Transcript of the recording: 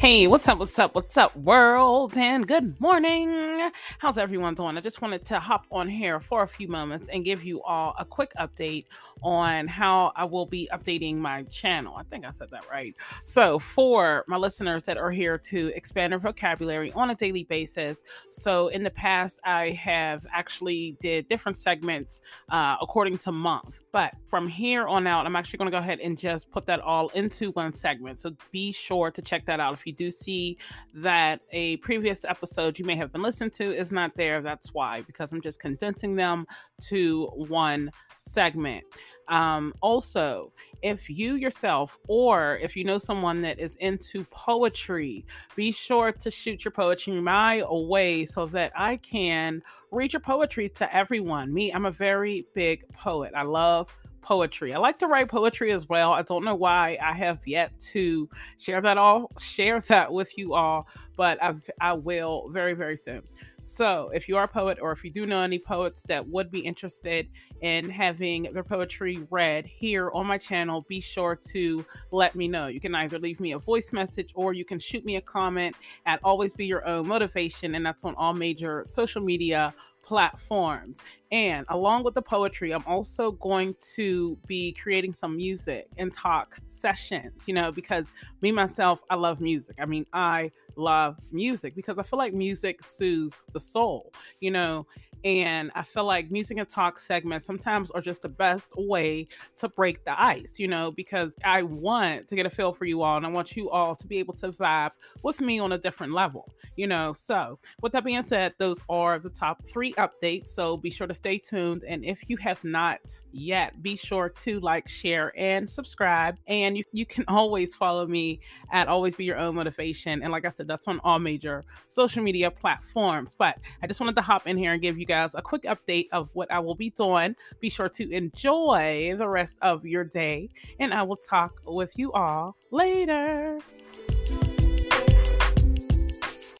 Hey, what's up? What's up? What's up, world? And good morning. How's everyone doing? I just wanted to hop on here for a few moments and give you all a quick update on how I will be updating my channel. I think I said that right. So, for my listeners that are here to expand their vocabulary on a daily basis, so in the past I have actually did different segments uh, according to month, but from here on out, I'm actually going to go ahead and just put that all into one segment. So be sure to check that out if you do see that a previous episode you may have been listening to is not there, that's why, because I'm just condensing them to one segment. Um, also, if you yourself or if you know someone that is into poetry, be sure to shoot your poetry my way so that I can read your poetry to everyone. Me, I'm a very big poet. I love poetry. I like to write poetry as well. I don't know why I have yet to share that all share that with you all, but I've, I will very very soon. So, if you are a poet or if you do know any poets that would be interested in having their poetry read here on my channel, be sure to let me know. You can either leave me a voice message or you can shoot me a comment at Always Be Your Own Motivation, and that's on all major social media platforms. And along with the poetry, I'm also going to be creating some music and talk sessions, you know, because me myself, I love music. I mean, I love music because I feel like music soothes the soul, you know, and I feel like music and talk segments sometimes are just the best way to break the ice, you know, because I want to get a feel for you all and I want you all to be able to vibe with me on a different level, you know. So, with that being said, those are the top three updates. So, be sure to stay tuned. And if you have not yet, be sure to like, share, and subscribe. And you, you can always follow me at Always Be Your Own Motivation. And like I said, that's on all major social media platforms. But I just wanted to hop in here and give you guys a quick update of what I will be doing. Be sure to enjoy the rest of your day, and I will talk with you all later.